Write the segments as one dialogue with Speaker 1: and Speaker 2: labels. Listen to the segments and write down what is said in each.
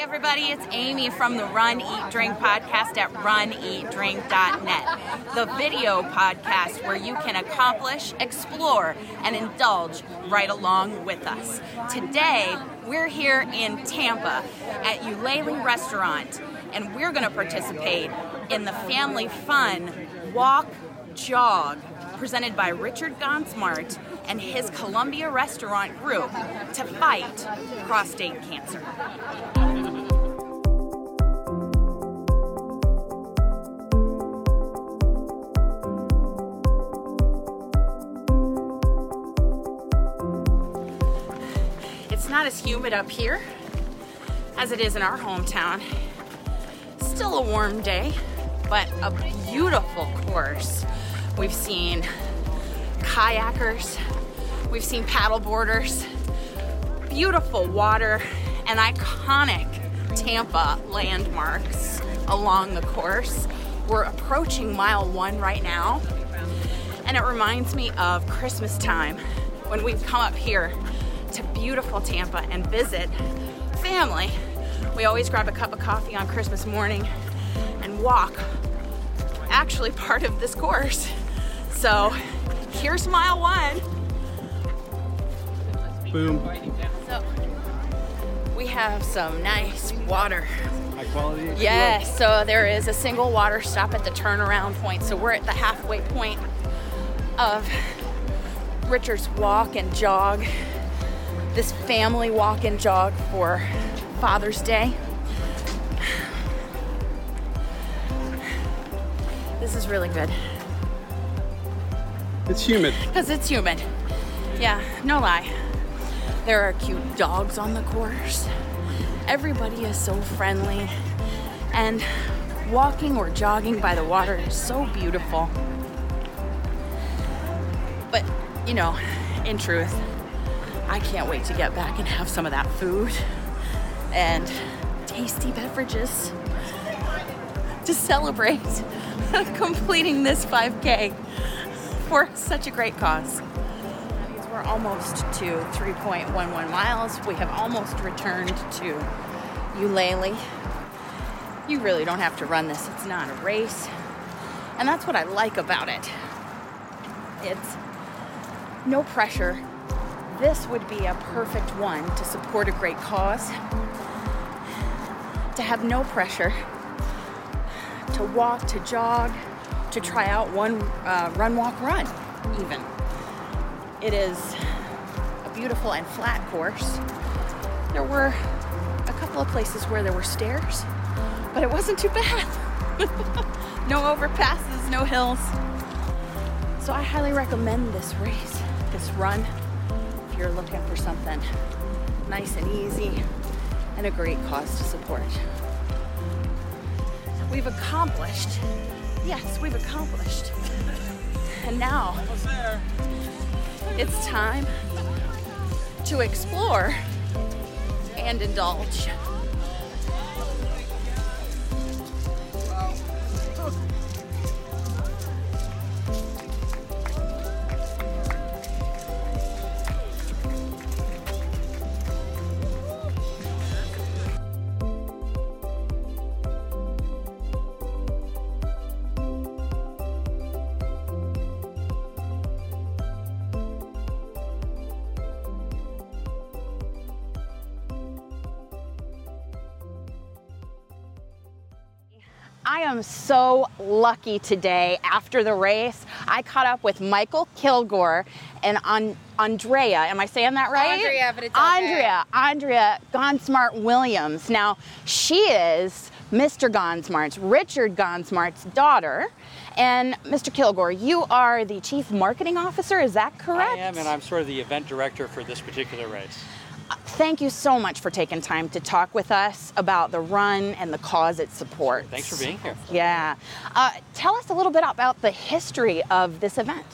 Speaker 1: everybody, it's Amy from the Run, Eat, Drink podcast at runeatdrink.net, the video podcast where you can accomplish, explore, and indulge right along with us. Today, we're here in Tampa at Ulele Restaurant, and we're going to participate in the family fun walk jog presented by Richard Gonzmart and his Columbia Restaurant Group to fight prostate cancer. Not as humid up here as it is in our hometown. Still a warm day, but a beautiful course. We've seen kayakers, we've seen paddleboarders, beautiful water, and iconic Tampa landmarks along the course. We're approaching mile one right now, and it reminds me of Christmas time when we've come up here to beautiful Tampa and visit family. We always grab a cup of coffee on Christmas morning and walk, actually, part of this course. So here's mile one.
Speaker 2: Boom.
Speaker 1: So we have some nice water.
Speaker 2: High quality.
Speaker 1: Yes, so there is a single water stop at the turnaround point. So we're at the halfway point of Richard's walk and jog, this family walk and jog for Father's Day. This is really good
Speaker 2: It's humid.
Speaker 1: because it's humid. Yeah, no lie. There are cute dogs on the course. Everybody is so friendly. And walking or jogging by the water is so beautiful. But, you know, in truth, I can't wait to get back and have some of that food and tasty beverages to celebrate completing this 5K for such a great cause. We're almost to 3.11 miles. We have almost returned to Ulele. You really don't have to run this, it's not a race. And that's what I like about it. It's no pressure. This would be a perfect one to support a great cause. To have no pressure. To walk, to jog, to try out one uh, run, walk, run, even. It is a beautiful and flat course. There were a couple of places where there were stairs, but it wasn't too bad. no overpasses, no hills. So I highly recommend this race, this run, you're looking for something nice and easy and a great cause to support. We've accomplished, yes, we've accomplished. And now it's time to explore and indulge. I am so lucky today after the race. I caught up with Michael Kilgore and An- Andrea. Am I saying that right?
Speaker 3: Andrea, but it's okay.
Speaker 1: Andrea, Andrea Gonzmart Williams. Now, she is Mr. Gonzmart's, Richard Gonzmart's daughter. And Mr. Kilgore, you are the chief marketing officer, is that correct?
Speaker 4: I am, and I'm sort of the event director for this particular race.
Speaker 1: Thank you so much for taking time to talk with us about the run and the cause it supports.
Speaker 4: Thanks for being here.
Speaker 1: Yeah. Uh, tell us a little bit about the history of this event.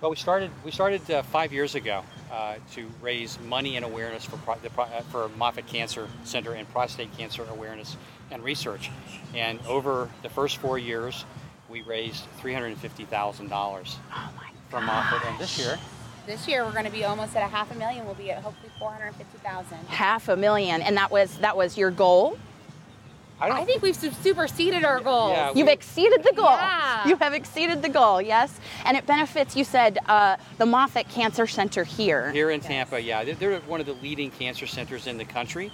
Speaker 4: Well, we started we started uh, five years ago uh, to raise money and awareness for pro- the pro- uh, for Moffitt Cancer Center and prostate cancer awareness and research. And over the first four years, we raised three hundred and fifty thousand dollars
Speaker 1: Oh
Speaker 4: from Moffitt. And this year,
Speaker 2: This year we're going to be almost at a half a million. We'll be at hopefully 450,000.
Speaker 1: Half a million, and that was that was your goal.
Speaker 4: I don't
Speaker 2: I think we've superseded our goal.
Speaker 4: Yeah,
Speaker 1: You've exceeded the goal.
Speaker 2: Yeah.
Speaker 1: You have exceeded the goal. Yes, and it benefits. You said uh, the Moffitt Cancer Center here.
Speaker 4: Here in Tampa, yeah, they're, they're one of the leading cancer centers in the country,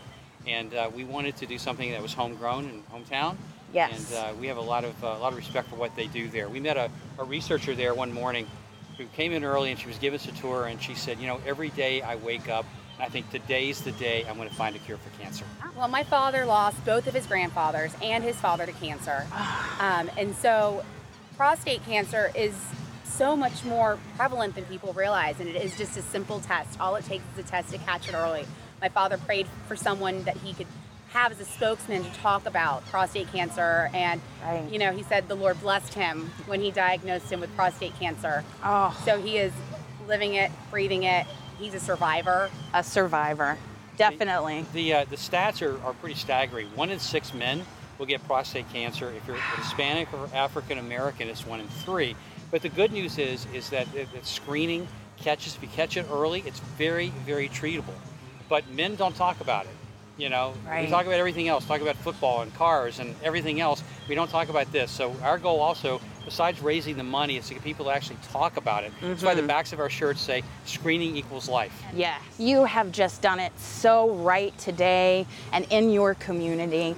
Speaker 4: and uh, we wanted to do something that was homegrown and hometown.
Speaker 1: Yes.
Speaker 4: And uh, we have a lot of uh, a lot of respect for what they do there. We met a, a researcher there one morning, who came in early and she was giving us a tour, and she said, you know, every day I wake up, I think today's the day I'm going to find a cure for cancer.
Speaker 2: Well, my father lost both of his grandfathers and his father to cancer. Um, and so prostate cancer is so much more prevalent than people realize. And it is just a simple test. All it takes is a test to catch it early. My father prayed for someone that he could have as a spokesman to talk about prostate cancer. And,
Speaker 1: Right.
Speaker 2: you know, he said the Lord blessed him when he diagnosed him with prostate cancer.
Speaker 1: Oh,
Speaker 2: So he is living it, breathing it. He's a survivor.
Speaker 1: a survivor, definitely.
Speaker 4: The uh, the stats are, are pretty staggering. One in six men will get prostate cancer. If you're Hispanic or African American, it's one in three. But the good news is is that, that that screening catches if you catch it early, it's very very treatable. But men don't talk about it. You know,
Speaker 1: Right.
Speaker 4: we talk about everything else. Talk about football and cars and everything else. We don't talk about this. So our goal also, besides raising the money, is to get people to actually talk about it. That's why the mm-hmm. backs of our shirts say "Screening equals life."
Speaker 1: Yes. You have just done it so right today and in your community.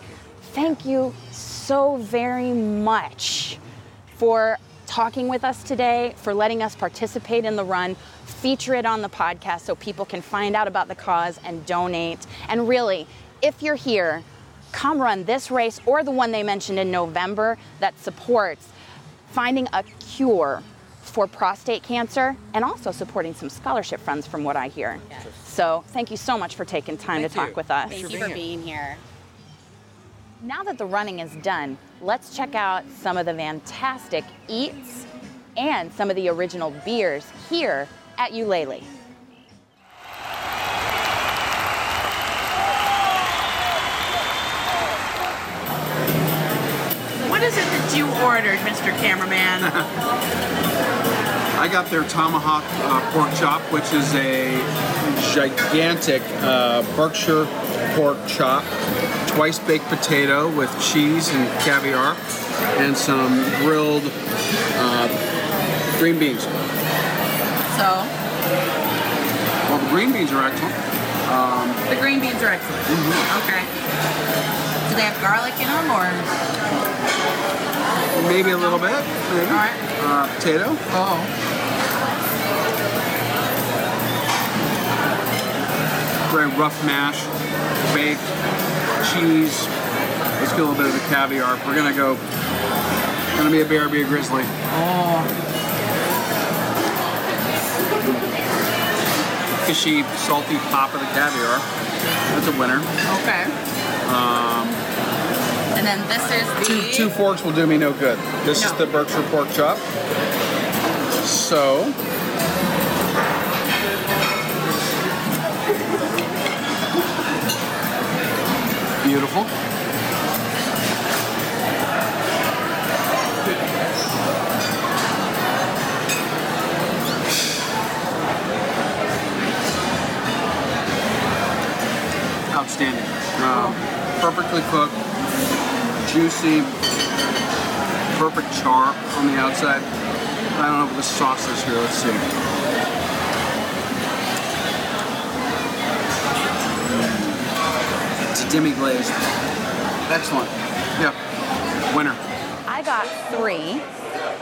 Speaker 1: Thank you so very much for talking with us today, for letting us participate in the run, feature it on the podcast so people can find out about the cause and donate. And really, if you're here, come run this race or the one they mentioned in November that supports finding a cure for prostate cancer and also supporting some scholarship funds from what I hear. So thank you so much for taking time
Speaker 4: Thank
Speaker 1: to talk
Speaker 4: you.
Speaker 1: with us.
Speaker 2: Thank
Speaker 4: for
Speaker 2: you for
Speaker 4: here.
Speaker 2: being here.
Speaker 1: Now that the running is done, let's check out some of the fantastic eats and some of the original beers here at Ulele.
Speaker 3: What is it that you ordered, Mr. Cameraman?
Speaker 5: I got their tomahawk uh, pork chop, which is a gigantic uh, Berkshire pork chop, twice baked potato with cheese and caviar, and some grilled uh, green beans.
Speaker 3: So,
Speaker 5: Well, the green beans are excellent.
Speaker 3: the green beans are excellent. Okay. Do they have garlic in them or?
Speaker 5: Maybe a little bit, maybe.
Speaker 3: All right.
Speaker 5: Uh, potato.
Speaker 3: Oh.
Speaker 5: very rough mash, baked, cheese. Let's get a little bit of the caviar. We're gonna go. Gonna be a bear, be a grizzly.
Speaker 3: Oh.
Speaker 5: Fishy, salty pop of the caviar. That's a winner.
Speaker 3: Okay. Um. And then this is the.
Speaker 5: Two, two forks will do me no good. This is the Berkshire pork chop. So. Outside. I don't know what the sauce is here. Let's see. It's a demi glazed. Excellent. Yeah. Winner.
Speaker 1: I got three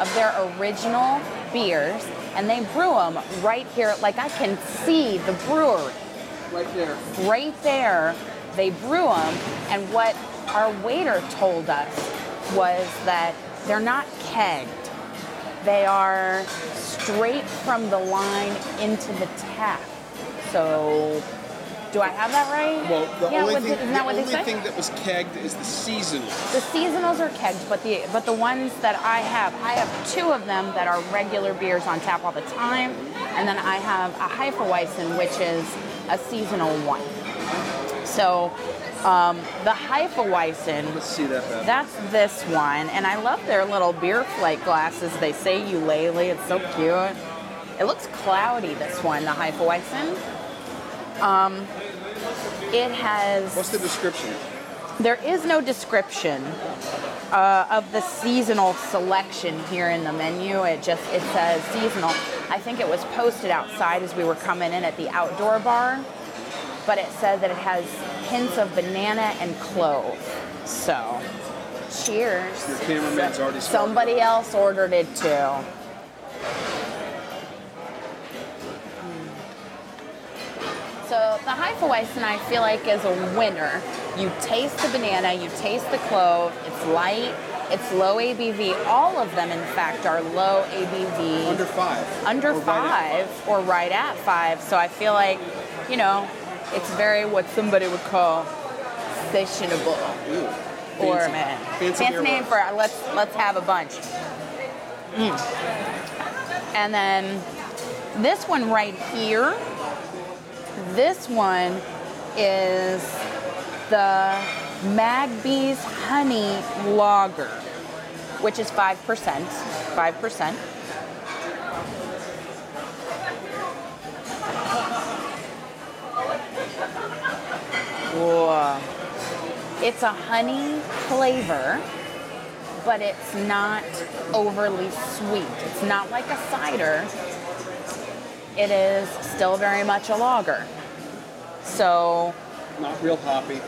Speaker 1: of their original beers, and they brew them right here. Like I can see the brewery
Speaker 5: Right there.
Speaker 1: right there. They brew them, and what our waiter told us was that they're not kegged. They are straight from the line into the tap. So, do I have that right?
Speaker 6: Well, the
Speaker 1: yeah,
Speaker 6: only thing, the
Speaker 1: that what
Speaker 6: only thing that was kegged is the seasonals.
Speaker 1: The seasonals are kegged, but the but the ones that I have, I have two of them that are regular beers on tap all the time, and then I have a Hefeweizen, which is a seasonal one. So um, the Hefeweizen,
Speaker 5: Let's see that.
Speaker 1: That's this one, and I love their little beer flake glasses. They say Ulele, it's so cute. It looks cloudy, this one, the Hefeweizen. Um, it has.
Speaker 6: What's the description?
Speaker 1: There is no description uh, of the seasonal selection here in the menu. It just it says seasonal. I think it was posted outside as we were coming in at the outdoor bar, but it said that it has hints of banana and clove. So, cheers.
Speaker 6: Your cameraman's already started.
Speaker 1: Somebody else ordered it too. Hmm. So the Hefeweizen I feel like is a winner. You taste the banana, you taste the clove, it's light, it's low ABV. All of them, in fact, are low ABV.
Speaker 6: Under five.
Speaker 1: Under
Speaker 6: Or right
Speaker 1: five or right at five. So I feel like, you know, it's very what somebody would call fashionable.
Speaker 6: Ooh,
Speaker 1: or man,
Speaker 6: fancy, fancy
Speaker 1: name for let's let's have a bunch. Mm. And then this one right here, this one is the Magbee's Honey Lager, which is 5%. 5%. Whoa. It's a honey flavor, but it's not overly sweet. It's not like a cider. It is still very much a lager. So,
Speaker 6: Not real hoppy.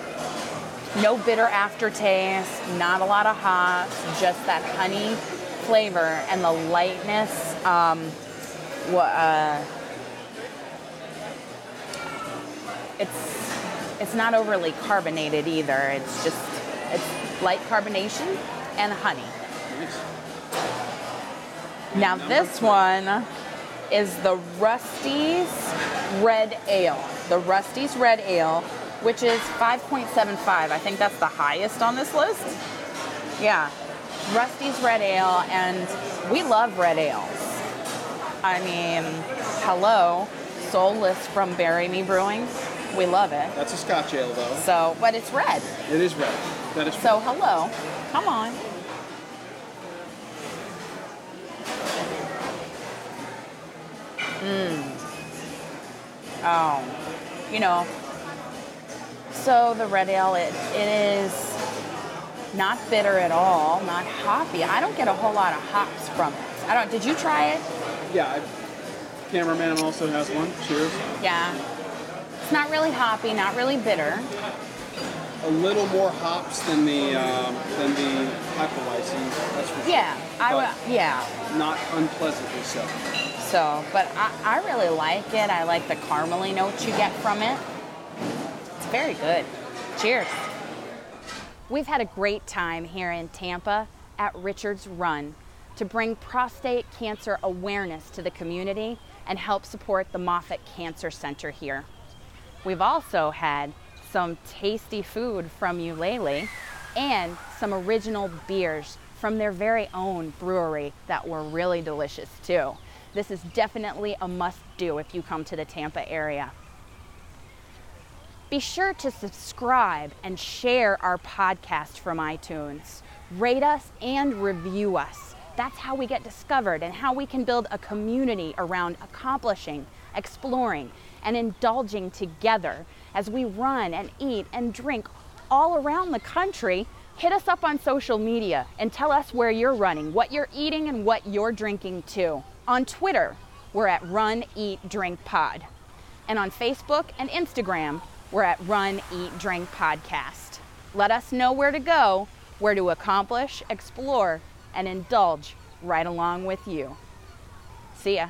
Speaker 1: no bitter aftertaste, not a lot of hops, just that honey flavor and the lightness. Um, uh, it's it's not overly carbonated either. It's just it's light carbonation and honey. Now this one is the Rusty's Red Ale. The Rusty's Red Ale, which is 5.75. I think that's the highest on this list. Yeah. Rusty's Red Ale, and we love red ales. I mean, hello, Soulless from Bury Me Brewing. We love it.
Speaker 6: That's a Scotch ale, though.
Speaker 1: So, but it's red.
Speaker 6: It is red. That is
Speaker 1: So, hello. Come on. Mmm. Oh. You know. So the red ale, it, it is not bitter at all, not hoppy. I don't get a whole lot of hops from it. I don't. Did you try it?
Speaker 6: Yeah. I, cameraman also has one. Cheers.
Speaker 1: Yeah. It's not really hoppy, not really bitter.
Speaker 6: A little more hops than the um, than the. That's for sure.
Speaker 1: Yeah. I
Speaker 6: But
Speaker 1: would. Yeah.
Speaker 6: Not unpleasantly so.
Speaker 1: So, but I, I really like it. I like the caramely notes you get from it. It's very good. Cheers. We've had a great time here in Tampa at Richard's Run to bring prostate cancer awareness to the community and help support the Moffitt Cancer Center here. We've also had some tasty food from Ulele and some original beers from their very own brewery that were really delicious too. This is definitely a must do if you come to the Tampa area. Be sure to subscribe and share our podcast from iTunes. Rate us and review us. That's how we get discovered and how we can build a community around accomplishing, exploring, and indulging together as we run and eat and drink all around the country. Hit us up on social media and tell us where you're running, what you're eating, and what you're drinking too. On Twitter, we're at Run Eat Drink Pod. And on Facebook and Instagram, we're at Run Eat Drink Podcast. Let us know where to go, where to accomplish, explore, and indulge right along with you. See ya.